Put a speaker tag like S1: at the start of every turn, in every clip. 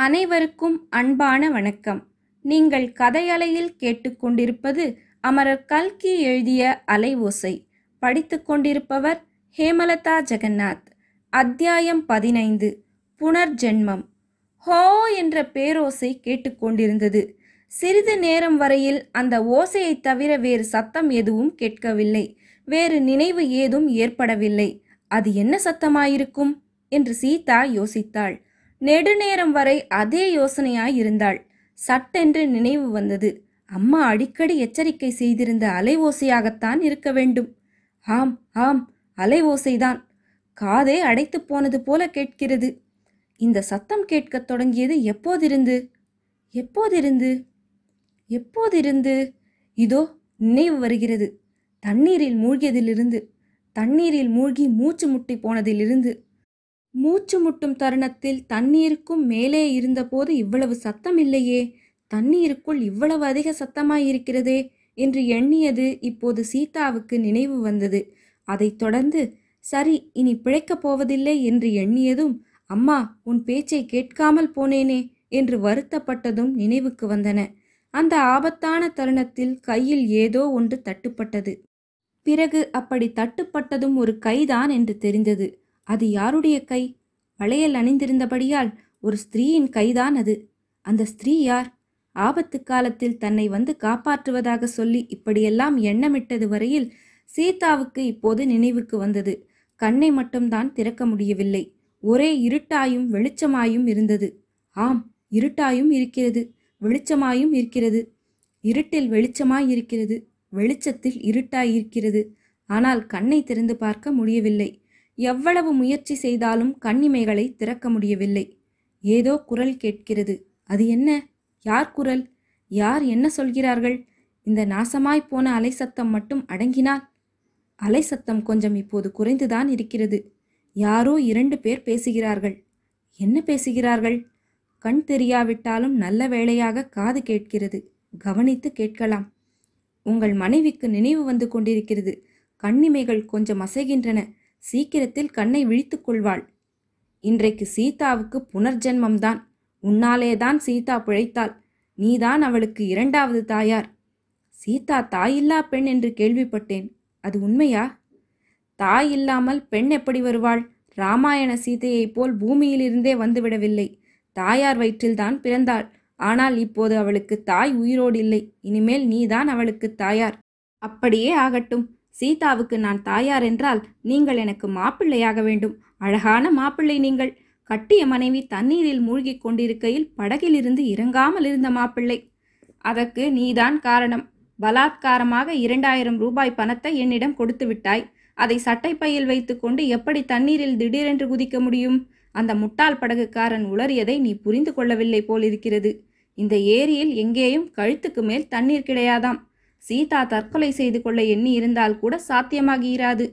S1: அனைவருக்கும் அன்பான வணக்கம். நீங்கள் கதையலையில் கேட்டுக்கொண்டிருப்பது அமரர் கல்கி எழுதிய அலை ஓசை படித்துக் கொண்டிருப்பவர் ஹேமலதா ஜெகநாத். அத்தியாயம் பதினைந்து. புனர்ஜென்மம். ஹோ என்ற பேரோசை கேட்டுக்கொண்டிருந்தது. சிறிது நேரம் வரையில் அந்த ஓசையைத் தவிர வேறு சத்தம் எதுவும் கேட்கவில்லை. வேறு நினைவு ஏதும் ஏற்படவில்லை. அது என்ன சத்தமாயிருக்கும்? என்று சீதா யோசித்தாள். நெடுநேரம் வரை அதே யோசனையாயிருந்தாள் சட்டென்று நினைவு வந்தது. அம்மா அடிக்கடி எச்சரிக்கை செய்திருந்த அலைவோசையாகத்தான் இருக்க வேண்டும். ஆம் ஆம் அலைவோசைதான் காதே அடைத்துப் போனது போல கேட்கிறது. இந்த சத்தம் கேட்கத் தொடங்கியது எப்போதிருந்து? எப்போதிருந்து? எப்போதிருந்து? இதோ நினைவு வருகிறது. தண்ணீரில் மூழ்கியதிலிருந்து. தண்ணீரில் மூழ்கி மூச்சு முட்டி போனதிலிருந்து. மூச்சு முட்டும் தருணத்தில் தண்ணீருக்கும் மேலே இருந்தபோது இவ்வளவு சத்தம் இல்லையே. தண்ணீருக்குள் இவ்வளவு அதிக சத்தமாயிருக்கிறதே என்று எண்ணியது இப்போது சீதாவுக்கு நினைவு வந்தது. அதைத் தொடர்ந்து சரி இனி பிழைக்கப் போவதில்லை என்று எண்ணியதும் அம்மா உன் பேச்சை கேட்காமல் போனேனே என்று வருத்தப்பட்டதும் நினைவுக்கு வந்தன. அந்த ஆபத்தான தருணத்தில் கையில் ஏதோ ஒன்று தட்டுப்பட்டது. பிறகு அப்படி தட்டுப்பட்டதும் ஒரு கைதான் என்று தெரிந்தது. அது யாருடைய கை? வளையல் அணிந்திருந்தபடியால் ஒரு ஸ்திரீயின் கைதான் அது. அந்த ஸ்திரீ யார்? ஆபத்து காலத்தில் தன்னை வந்து காப்பாற்றுவதாக சொல்லி இப்படியெல்லாம் எண்ணமிட்டது வரையில் சீதாவுக்கு இப்போது நினைவுக்கு வந்தது. கண்ணை மட்டும்தான் திறக்க முடியவில்லை. ஒரே இருட்டாயும் வெளிச்சமாயும் இருந்தது. ஆம் இருட்டாயும் இருக்கிறது. வெளிச்சமாயும் இருக்கிறது. இருட்டில் வெளிச்சமாய் இருக்கிறது. வெளிச்சத்தில் இருட்டாய் இருக்கிறது. ஆனால் கண்ணை திறந்து பார்க்க முடியவில்லை. எவ்வளவு முயற்சி செய்தாலும் கண்ணிமைகளை திறக்க முடியவில்லை. ஏதோ குரல் கேட்கிறது. அது என்ன? யார் குரல்? யார் என்ன சொல்கிறார்கள்? இந்த நாசமாய் போன அலை சத்தம் மட்டும் அடங்கினால்? அலை சத்தம் கொஞ்சம் இப்போது குறைந்துதான் இருக்கிறது. யாரோ இரண்டு பேர் பேசுகிறார்கள். என்ன பேசுகிறார்கள்? கண் தெரியாவிட்டாலும் நல்ல வேளையாக காது கேட்கிறது. கவனித்து கேட்கலாம். உங்கள் மனைவிக்கு நினைவு வந்து கொண்டிருக்கிறது. கண்ணிமைகள் கொஞ்சம் அசைகின்றன. சீக்கிரத்தில் கண்ணை விழித்துக் கொள்வாள். இன்றைக்கு சீதாவுக்கு புனர்ஜென்மம்தான். உன்னாலேதான் சீதா பிழைத்தாள். நீதான் அவளுக்கு இரண்டாவது தாயார். சீதா தாயில்லா பெண் என்று கேள்விப்பட்டேன். அது உண்மையா? தாய் இல்லாமல் பெண் எப்படி வருவாள்? ராமாயண சீதையைப் போல் பூமியிலிருந்தே வந்துவிடவில்லை. தாயார் வயிற்றில்தான் பிறந்தாள். ஆனால் இப்போது அவளுக்கு தாய் உயிரோடு இல்லை. இனிமேல் நீதான் அவளுக்கு தாயார். அப்படியே ஆகட்டும். சீதாவுக்கு நான் தாயார் என்றால் நீங்கள் எனக்கு மாப்பிள்ளையாக வேண்டும். அழகான மாப்பிள்ளை நீங்கள். கட்டிய மனைவி தண்ணீரில் மூழ்கிக் கொண்டிருக்கையில் படகிலிருந்து இறங்காமல் இருந்த மாப்பிள்ளை. அதற்கு நீதான் காரணம். பலாத்காரமாக இரண்டாயிரம் ரூபாய் பணத்தை என்னிடம் கொடுத்து விட்டாய். அதை சட்டைப்பையில் வைத்துக்கொண்டு எப்படி தண்ணீரில் திடீரென்று குதிக்க முடியும்? அந்த முட்டாள் படகுக்காரன் உளறியதை நீ புரிந்து கொள்ளவில்லை போலிருக்கிறது. இந்த ஏரியில் எங்கேயும் கழுத்துக்கு மேல் தண்ணீர் கிடையாதாம். சீதா தற்கொலை செய்து கொள்ள எண்ணி இருந்தால் கூட சாத்தியமாகிறாது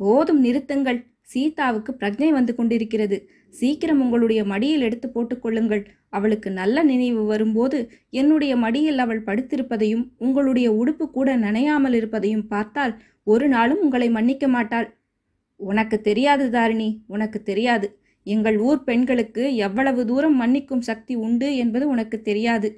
S1: போதும் நிறுத்துங்கள். சீதாவுக்கு பிரஜை வந்து கொண்டிருக்கிறது. சீக்கிரம் உங்களுடைய மடியில் எடுத்து போட்டுக்கொள்ளுங்கள் அவளுக்கு நல்ல நினைவு வரும்போது என்னுடைய மடியில் அவள் படுத்திருப்பதையும் உங்களுடைய உடுப்பு கூட நனையாமல் இருப்பதையும் பார்த்தால் ஒரு நாளும் உங்களை மன்னிக்க மாட்டாள். உனக்கு தெரியாது தாரிணி உனக்கு தெரியாது. எங்கள் ஊர் பெண்களுக்கு எவ்வளவு தூரம் மன்னிக்கும் சக்தி உண்டு என்பது உனக்கு தெரியாது.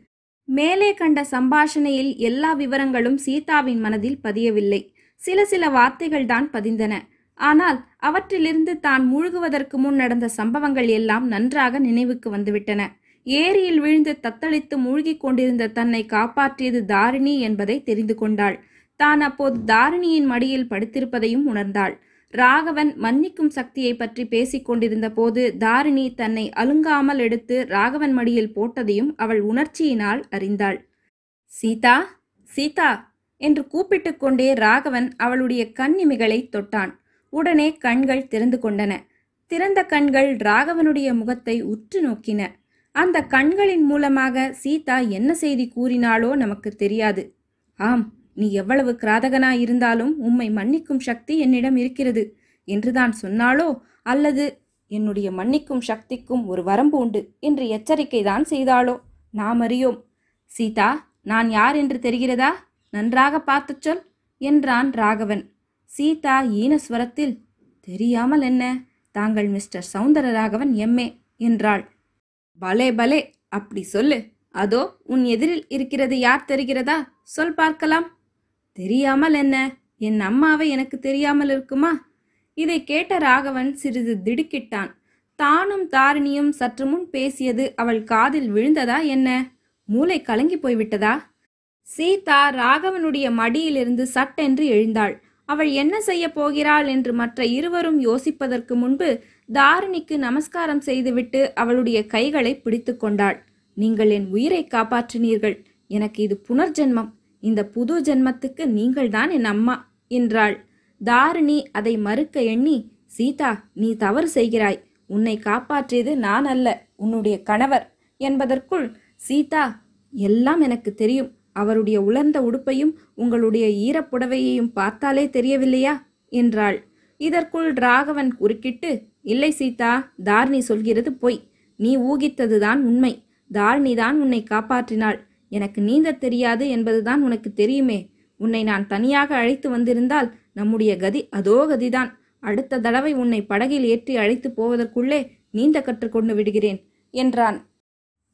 S1: மேலே கண்ட சம்பாஷணையில் எல்லா விவரங்களும் சீதாவின் மனதில் பதியவில்லை. சில சில வார்த்தைகள் தான் பதிந்தன. ஆனால் அவற்றிலிருந்து தான் மூழ்குவதற்கு முன் நடந்த சம்பவங்கள் எல்லாம் நன்றாக நினைவுக்கு வந்துவிட்டன. ஏரியில் விழுந்து தத்தளித்து மூழ்கிக் கொண்டிருந்த தன்னை காப்பாற்றியது தாரிணி என்பதை தெரிந்து கொண்டாள். தான் அப்போது தாரிணியின் மடியில் படுத்திருப்பதையும் உணர்ந்தாள். ராகவன் மன்னிக்கும் சக்தியை பற்றி பேசிக் கொண்டிருந்த போது தாரிணி தன்னை அலுங்காமல் எடுத்து ராகவன் மடியில் போட்டதையும் அவள் உணர்ச்சியினால் அறிந்தாள். சீதா சீதா என்று கூப்பிட்டு கொண்டே ராகவன் அவளுடைய கண்ணிமைகளை தொட்டான். உடனே கண்கள் திறந்து கொண்டன. திறந்த கண்கள் ராகவனுடைய முகத்தை உற்று நோக்கின. அந்த கண்களின் மூலமாக சீதா என்ன செய்தி கூறினாளோ நமக்கு தெரியாது. ஆம் நீ எவ்வளவு கிராதகனாய் இருந்தாலும் உம்மை மன்னிக்கும் சக்தி என்னிடம் இருக்கிறது. என்றுதான் சொன்னாளோ? அல்லது என்னுடைய மன்னிக்கும் சக்திக்கும் ஒரு வரம்பு உண்டு என்று எச்சரிக்கை தான் செய்தாளோ? நாம் அறியோம். சீதா நான் யார் என்று தெரிகிறதா? நன்றாக பார்த்துச் சொல் என்றான் ராகவன். சீதா ஈனஸ்வரத்தில் தெரியாமல் என்ன? தாங்கள் மிஸ்டர் சௌந்தரராகவன் எம்ஏ என்றாள். பலே பலே அப்படி சொல்லு. அதோ உன் எதிரில் இருக்கிறது யார் தெரிகிறதா? சொல் பார்க்கலாம். தெரியாமல் என்ன? என் அம்மாவை எனக்கு தெரியாமல் இருக்குமா? இதை கேட்ட ராகவன் சிறிது திடுக்கிட்டான். தானும் தாரிணியும் சற்று முன் பேசியது அவள் காதில் விழுந்ததா என்ன? மூளை கலங்கி போய்விட்டதா? சீதா ராகவனுடைய மடியிலிருந்து சட்டென்று எழுந்தாள். அவள் என்ன செய்ய போகிறாள் என்று மற்ற இருவரும் யோசிப்பதற்கு முன்பு தாரிணிக்கு நமஸ்காரம் செய்துவிட்டு அவளுடைய கைகளை பிடித்து கொண்டாள். நீங்கள் என் உயிரை காப்பாற்றினீர்கள். எனக்கு இது புனர்ஜென்மம். இந்த புது ஜென்மத்துக்கு நீங்கள்தான் என் அம்மா என்றாள். தாரிணி அதை மறுக்க எண்ணி சீதா நீ தவறு செய்கிறாய். உன்னை காப்பாற்றியது நான் அல்ல உன்னுடைய கணவர். என்பதற்குள் சீதா எல்லாம் எனக்கு தெரியும். அவருடைய உலர்ந்த உடுப்பையும் உங்களுடைய ஈரப்புடவையையும் பார்த்தாலே தெரியவில்லையா? என்றாள். இதற்குள் ராகவன் குறுக்கிட்டு இல்லை சீதா தாரிணி சொல்கிறது பொய். நீ ஊகித்ததுதான் உண்மை. தாரிணிதான் உன்னை காப்பாற்றினாள். எனக்கு நீந்த தெரியாது என்பதுதான் உனக்கு தெரியுமே. உன்னை நான் தனியாக அழைத்து வந்திருந்தால் நம்முடைய கதி அதோ கதிதான். அடுத்த தடவை உன்னை படகில் ஏற்றி அழைத்து போவதற்குள்ளே நீந்த கற்றுக்கொண்டு விடுகிறேன் என்றான்.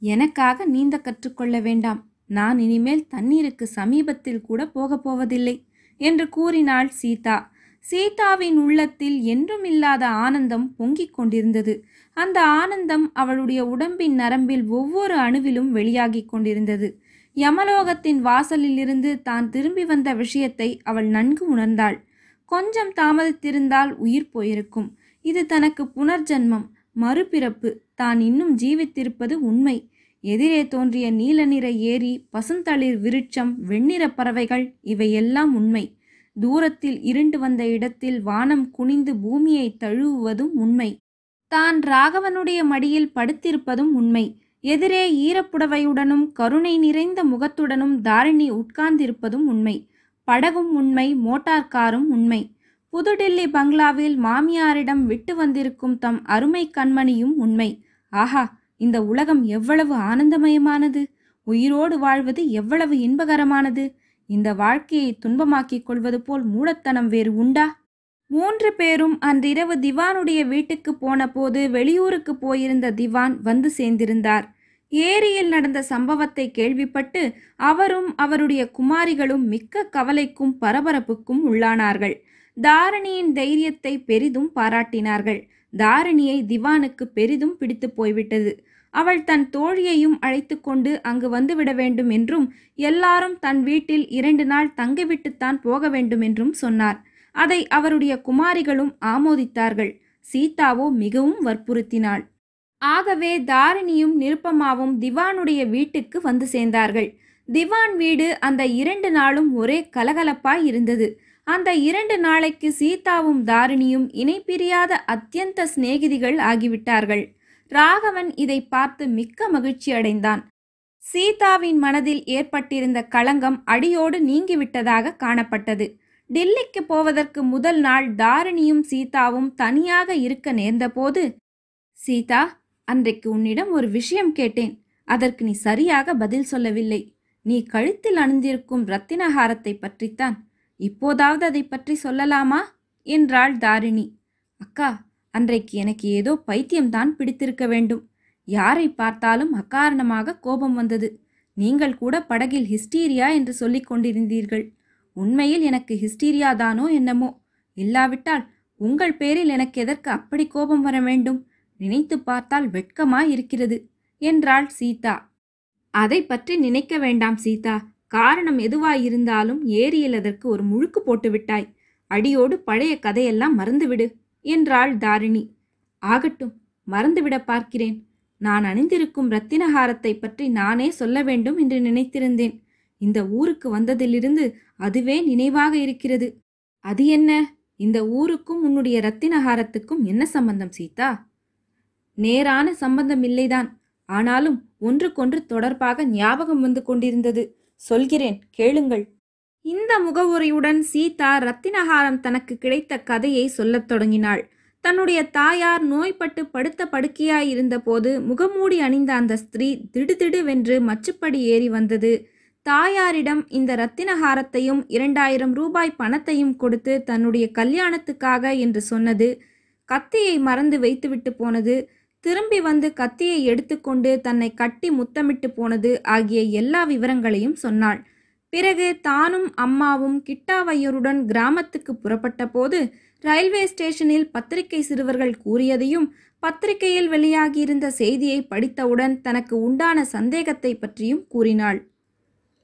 S1: எனக்காக நீந்த கற்றுக்கொள்ள வேண்டாம். நான் இனிமேல் தண்ணீருக்கு சமீபத்தில் கூட போகப் போவதில்லை என்று கூறினாள் சீதா. சீதாவின் உள்ளத்தில் என்றும் இல்லாத ஆனந்தம் பொங்கிக் கொண்டிருந்தது. அந்த ஆனந்தம் அவளுடைய உடம்பின் நரம்பில் ஒவ்வொரு அணுவிலும் வெளியாகிக் கொண்டிருந்தது. யமலோகத்தின் வாசலிலிருந்து தான் திரும்பி வந்த விஷயத்தை அவள் நன்கு உணர்ந்தாள். கொஞ்சம் தாமதித்திருந்தால் உயிர் போயிருக்கும். இது தனக்கு புனர்ஜன்மம். மறுபிறப்பு. தான் இன்னும் ஜீவித்திருப்பது உண்மை. எதிரே தோன்றிய நீல நிற ஏரி பசுந்தளிர் விருட்சம் வெண்ணிற பறவைகள் இவையெல்லாம் உண்மை. தூரத்தில் இருண்டு வந்த இடத்தில் வானம் குனிந்து பூமியை தழுவுவதும் உண்மை. தான் ராகவனுடைய மடியில் படுத்திருப்பதும் உண்மை. எதிரே ஈரப்புடவையுடனும் கருணை நிறைந்த முகத்துடனும் தாரிணி உட்கார்ந்திருப்பதும் உண்மை. படகும் உண்மை மோட்டார் காரும் உண்மை. புதுடெல்லி பங்களாவில் மாமியாரிடம் விட்டு வந்திருக்கும் தம் அருமை கண்மணியும் உண்மை. ஆஹா இந்த உலகம் எவ்வளவு ஆனந்தமயமானது! உயிரோடு வாழ்வது எவ்வளவு இன்பகரமானது! இந்த வாழ்க்கையை துன்பமாக்கிக் கொள்வது போல் மூடத்தனம் வேறு உண்டா? மூன்று பேரும் அன்றிரவு திவானுடைய வீட்டுக்கு போன போது வெளியூருக்கு போயிருந்த திவான் வந்து சேர்ந்திருந்தார். ஏரியில் நடந்த சம்பவத்தை கேள்விப்பட்டு அவரும் அவருடைய குமாரிகளும் மிக்க கவலைக்கும் பரபரப்புக்கும் உள்ளானார்கள். தாரணியின் தைரியத்தை பெரிதும் பாராட்டினார்கள். தாரணியை திவானுக்கு பெரிதும் பிடித்து போய்விட்டது. அவள் தன் தோழியையும் அழைத்து கொண்டு அங்கு வந்துவிட வேண்டும் என்றும் எல்லாரும் தன் வீட்டில் இரண்டு நாள் தங்கிவிட்டுத்தான் போக வேண்டும் என்றும் சொன்னார். அதை அவருடைய குமாரிகளும் ஆமோதித்தார்கள். சீதாவோ மிகவும் வற்புறுத்தினாள். ஆகவே தாரிணியும் நிருப்பமாவும் திவானுடைய வீட்டுக்கு வந்து சேர்ந்தார்கள். திவான் வீடு அந்த இரண்டு நாளும் ஒரே கலகலப்பாய் இருந்தது. அந்த இரண்டு நாளைக்கு சீதாவும் தாரிணியும் இணைப்பிரியாத அத்தியந்த சிநேகிதிகள் ஆகிவிட்டார்கள். ராகவன் இதை பார்த்து மிக்க மகிழ்ச்சி அடைந்தான். சீதாவின் மனதில் ஏற்பட்டிருந்த களங்கம் அடியோடு நீங்கிவிட்டதாக காணப்பட்டது. டில்லிக்கு போவதற்கு முதல் நாள் தாரிணியும் சீதாவும் தனியாக இருக்க நேர்ந்தபோது சீதா அன்றைக்கு உன்னிடம் ஒரு விஷயம் கேட்டேன். அதற்கு நீ சரியாக பதில் சொல்லவில்லை. நீ கழுத்தில் அணிந்திருக்கும் ரத்தினஹாரத்தை பற்றித்தான். இப்போதாவது அதை பற்றி சொல்லலாமா? என்றாள் தாரிணி. அக்கா அன்றைக்கு எனக்கு ஏதோ பைத்தியம்தான் பிடித்திருக்க வேண்டும். யாரை பார்த்தாலும் அக்காரணமாக கோபம் வந்தது. நீங்கள் கூட படகில் ஹிஸ்டீரியா என்று சொல்லிக் கொண்டிருந்தீர்கள். உண்மையில் எனக்கு ஹிஸ்டீரியா தானோ என்னமோ. இல்லாவிட்டால் உங்கள் பேரில் எனக்கு எதற்கு அப்படி கோபம் வர வேண்டும்? நினைத்து பார்த்தால் வெட்கமாய் இருக்கிறது என்றாள் சீதா. அதை பற்றி நினைக்க வேண்டாம் சீதா. காரணம் எதுவாயிருந்தாலும் ஏரியில் அதற்கு ஒரு முழுக்கு போட்டுவிட்டாய் அடியோடு பழைய கதையெல்லாம் மறந்துவிடு என்றாள் தாரிணி. ஆகட்டும் மறந்துவிட பார்க்கிறேன். நான் அணிந்திருக்கும் ரத்தினஹாரத்தை பற்றி நானே சொல்ல வேண்டும் என்று நினைத்திருந்தேன். இந்த ஊருக்கு வந்ததிலிருந்து அதுவே நினைவாக இருக்கிறது. அது என்ன? இந்த ஊருக்கும் உன்னுடைய ரத்தினஹாரத்துக்கும் என்ன சம்பந்தம் சீதா? நேரான சம்பந்தம் இல்லைதான். ஆனாலும் ஒன்றுக்கொன்று தொடர்பாக ஞாபகம் வந்து கொண்டிருந்தது. சொல்கிறேன் கேளுங்கள். இந்த முகவுரையுடன் சீதா ரத்தினஹாரம் தனக்கு கிடைத்த கதையை சொல்லத் தொடங்கினாள். தன்னுடைய தாயார் நோய்பட்டு படுத்த படுக்கையாயிருந்த போது முகமூடி அணிந்த அந்த ஸ்திரீ திடுதிடுவென்று மச்சுப்படி ஏறி வந்தது. தாயாரிடம் இந்த ரத்தினஹாரத்தையும் இரண்டாயிரம் ரூபாய் பணத்தையும் கொடுத்து தன்னுடைய கல்யாணத்துக்காக என்று சொன்னது கத்தியை மறந்து வைத்துவிட்டு போனது. திரும்பி வந்து கத்தியை எடுத்துக்கொண்டு தன்னை கட்டி முத்தமிட்டு போனது ஆகிய எல்லா விவரங்களையும் சொன்னாள். பிறகு தானும் அம்மாவும் கிட்டாவையருடன் கிராமத்துக்கு புறப்பட்ட போது ரயில்வே ஸ்டேஷனில் பத்திரிகை சிறுவர்கள் கூறியதையும் பத்திரிகையில் வெளியாகியிருந்த செய்தியை படித்தவுடன் தனக்கு உண்டான சந்தேகத்தை பற்றியும் கூறினாள்.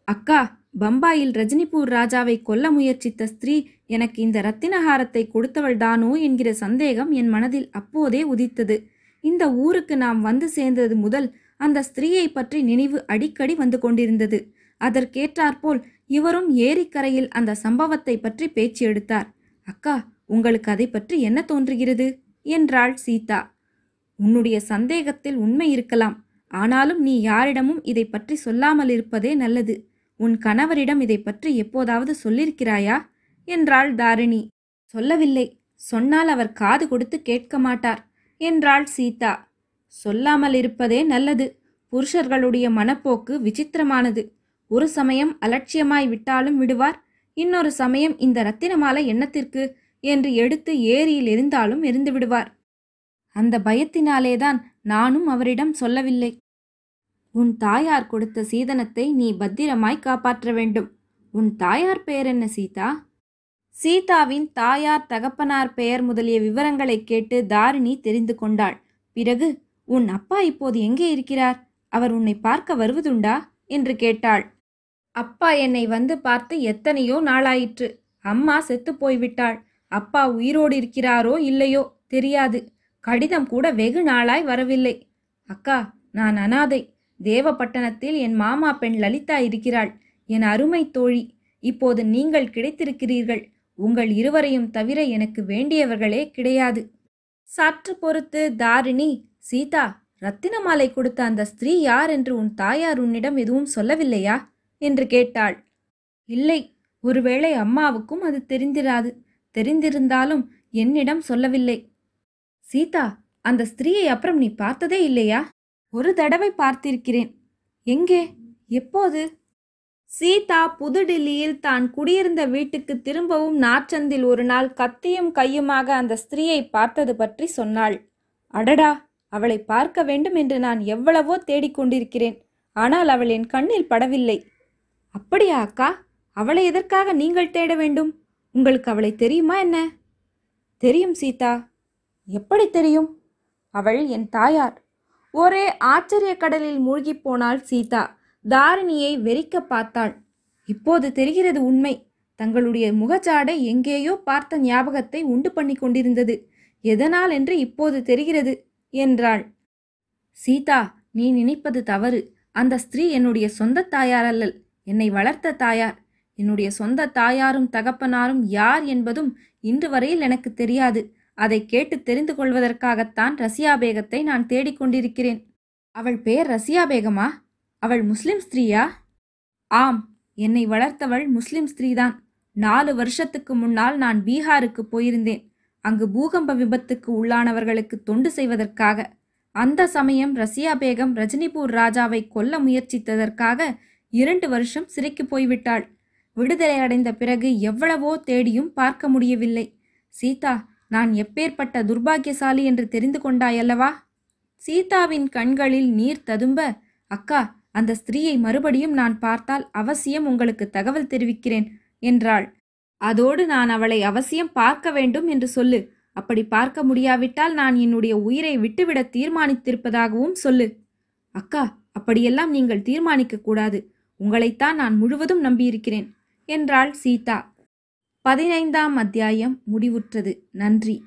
S1: அக்கா பம்பாயில் ரஜினிபூர் ராஜாவை கொல்ல முயற்சித்த ஸ்திரீ எனக்கு இந்த ரத்தினஹாரத்தை கொடுத்தவள்தானோ என்கிற சந்தேகம் என் மனதில் அப்போதே உதித்தது. இந்த ஊருக்கு நாம் வந்து சேர்ந்தது முதல் அந்த ஸ்திரீயை பற்றி நினைவு அடிக்கடி வந்து கொண்டிருந்தது. அதற்கேற்றாற்போல் இவரும் ஏரிக்கரையில் அந்த சம்பவத்தை பற்றி பேச்சு எடுத்தார். அக்கா உங்களுக்கு அதை பற்றி என்ன தோன்றுகிறது? என்றாள் சீதா. உன்னுடைய சந்தேகத்தில் உண்மை இருக்கலாம். ஆனாலும் நீ யாரிடமும் இதை பற்றி சொல்லாமல் இருப்பதே நல்லது. உன் கணவரிடம் இதை பற்றி எப்போதாவது சொல்லியிருக்கிறாயா? என்றாள் தாரிணி. சொல்லவில்லை. சொன்னால் அவர் காது கொடுத்து கேட்க மாட்டார். என்றாள் சீதா. சொல்லாமல் இருப்பதே நல்லது. புருஷர்களுடைய மனப்போக்கு விசித்திரமானது. ஒரு சமயம் அலட்சியமாய் விட்டாலும் விடுவார். இன்னொரு சமயம் இந்த ரத்தினமாலை எண்ணத்திற்கு என்று எடுத்து ஏரியில் எரிந்தாலும் எரிந்து விடுவார். அந்த பயத்தினாலேதான் நானும் அவரிடம் சொல்லவில்லை. உன் தாயார் கொடுத்த சீதனத்தை நீ பத்திரமாய் காப்பாற்ற வேண்டும். உன் தாயார் பெயர் என்ன சீதா? சீதாவின் தாயார் தகப்பனார் பெயர் முதலிய விவரங்களை கேட்டு தாரிணி தெரிந்து கொண்டாள். பிறகு உன் அப்பா இப்போது எங்கே இருக்கிறார்? அவர் உன்னை பார்க்க வருவதுண்டா? என்று கேட்டாள். அப்பா என்னை வந்து பார்த்து எத்தனையோ நாளாயிற்று. அம்மா செத்து போய்விட்டாள். அப்பா உயிரோடு இருக்கிறாரோ இல்லையோ தெரியாது. கடிதம் கூட வெகு நாளாய் வரவில்லை. அக்கா நான் அனாதை. தேவப்பட்டணத்தில் என் மாமா பெண் லலிதா இருக்கிறாள். என் அருமை தோழி. இப்போது நீங்கள் கிடைத்திருக்கிறீர்கள். உங்கள் இருவரையும் தவிர எனக்கு வேண்டியவர்களே கிடையாது. சற்று பொறுத்து தாரிணி சீதா ரத்தினமாலை கொடுத்த அந்த ஸ்திரீ யார் என்று உன் தாயார் உன்னிடம் எதுவும் சொல்லவில்லையா? என்று கேட்டாள். இல்லை ஒருவேளை அம்மாவுக்கும் அது தெரிந்திராது. தெரிந்திருந்தாலும் என்னிடம் சொல்லவில்லை. சீதா அந்த ஸ்திரீயை அப்புறம் நீ பார்த்ததே இல்லையா? ஒரு தடவை பார்த்திருக்கிறேன். எங்கே? எப்போது? சீதா புதுடில்லியில் தான் குடியிருந்த வீட்டுக்கு திரும்பவும் நாற்றந்தில் ஒரு நாள் கத்தியும் கையுமாக அந்த ஸ்திரீயை பார்த்தது பற்றி சொன்னாள். அடடா அவளை பார்க்க வேண்டும் என்று நான் எவ்வளவோ தேடிக்கொண்டிருக்கிறேன் ஆனால் அவள் என் கண்ணில் படவில்லை. அப்படியா அக்கா? அவளை எதற்காக நீங்கள் தேட வேண்டும்? உங்களுக்கு அவளை தெரியுமா என்ன? தெரியும் சீதா. எப்படி தெரியும்? அவள் என் தாயார். ஒரே ஆச்சரிய கடலில் மூழ்கிப் போனாள் சீதா. தாரிணியை வெறிக்க பார்த்தாள். இப்போது தெரிகிறது உண்மை. தங்களுடைய முகச்சாடை எங்கேயோ பார்த்த ஞாபகத்தை உண்டு பண்ணி கொண்டிருந்தது. எதனால் என்று இப்போது தெரிகிறது என்றாள். சீதா நீ நினைப்பது தவறு. அந்த ஸ்திரீ என்னுடைய சொந்த தாயார் அல்லல். என்னை வளர்த்த தாயார். என்னுடைய சொந்த தாயாரும் தகப்பனாரும் யார் என்பதும் இன்று வரையில் எனக்கு தெரியாது. அதை கேட்டு தெரிந்து கொள்வதற்காகத்தான் ரசியா பேகத்தை நான் தேடிக்கொண்டிருக்கிறேன் அவள் பெயர் ரசியா பேகமா அவள் முஸ்லிம் ஸ்திரீயா? ஆம் என்னை வளர்த்தவள் முஸ்லிம் ஸ்திரீதான். நாலு வருஷத்துக்கு முன்னால் நான் பீகாருக்கு போயிருந்தேன். அங்கு பூகம்ப விபத்துக்கு உள்ளானவர்களுக்கு தொண்டு செய்வதற்காக. அந்த சமயம் ரசியா பேகம் ரஜினிபூர் ராஜாவை கொல்ல முயற்சித்ததற்காக இரண்டு வருஷம் சிறைக்கு போய்விட்டாள். விடுதலை அடைந்த பிறகு எவ்வளவோ தேடியும் பார்க்க முடியவில்லை. சீதா நான் எப்பேற்பட்ட துர்பாக்கியசாலி என்று தெரிந்து கொண்டாயல்லவா? சீதாவின் கண்களில் நீர் ததும்ப அக்கா அந்த ஸ்திரீயை மறுபடியும் நான் பார்த்தால் அவசியம் உங்களுக்கு தகவல் தெரிவிக்கிறேன் என்றாள். அதோடு நான் அவளை அவசியம் பார்க்க வேண்டும் என்று சொல்லு. அப்படி பார்க்க முடியாவிட்டால் நான் என்னுடைய உயிரை விட்டுவிட தீர்மானித்திருப்பதாகவும் சொல்லு. அக்கா அப்படியெல்லாம் நீங்கள் தீர்மானிக்க கூடாது. உங்களைத்தான் நான் முழுவதும் நம்பியிருக்கிறேன் என்றாள் சீதா. பதினைந்தாம் அத்தியாயம் முடிவுற்றது. நன்றி.